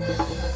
Thank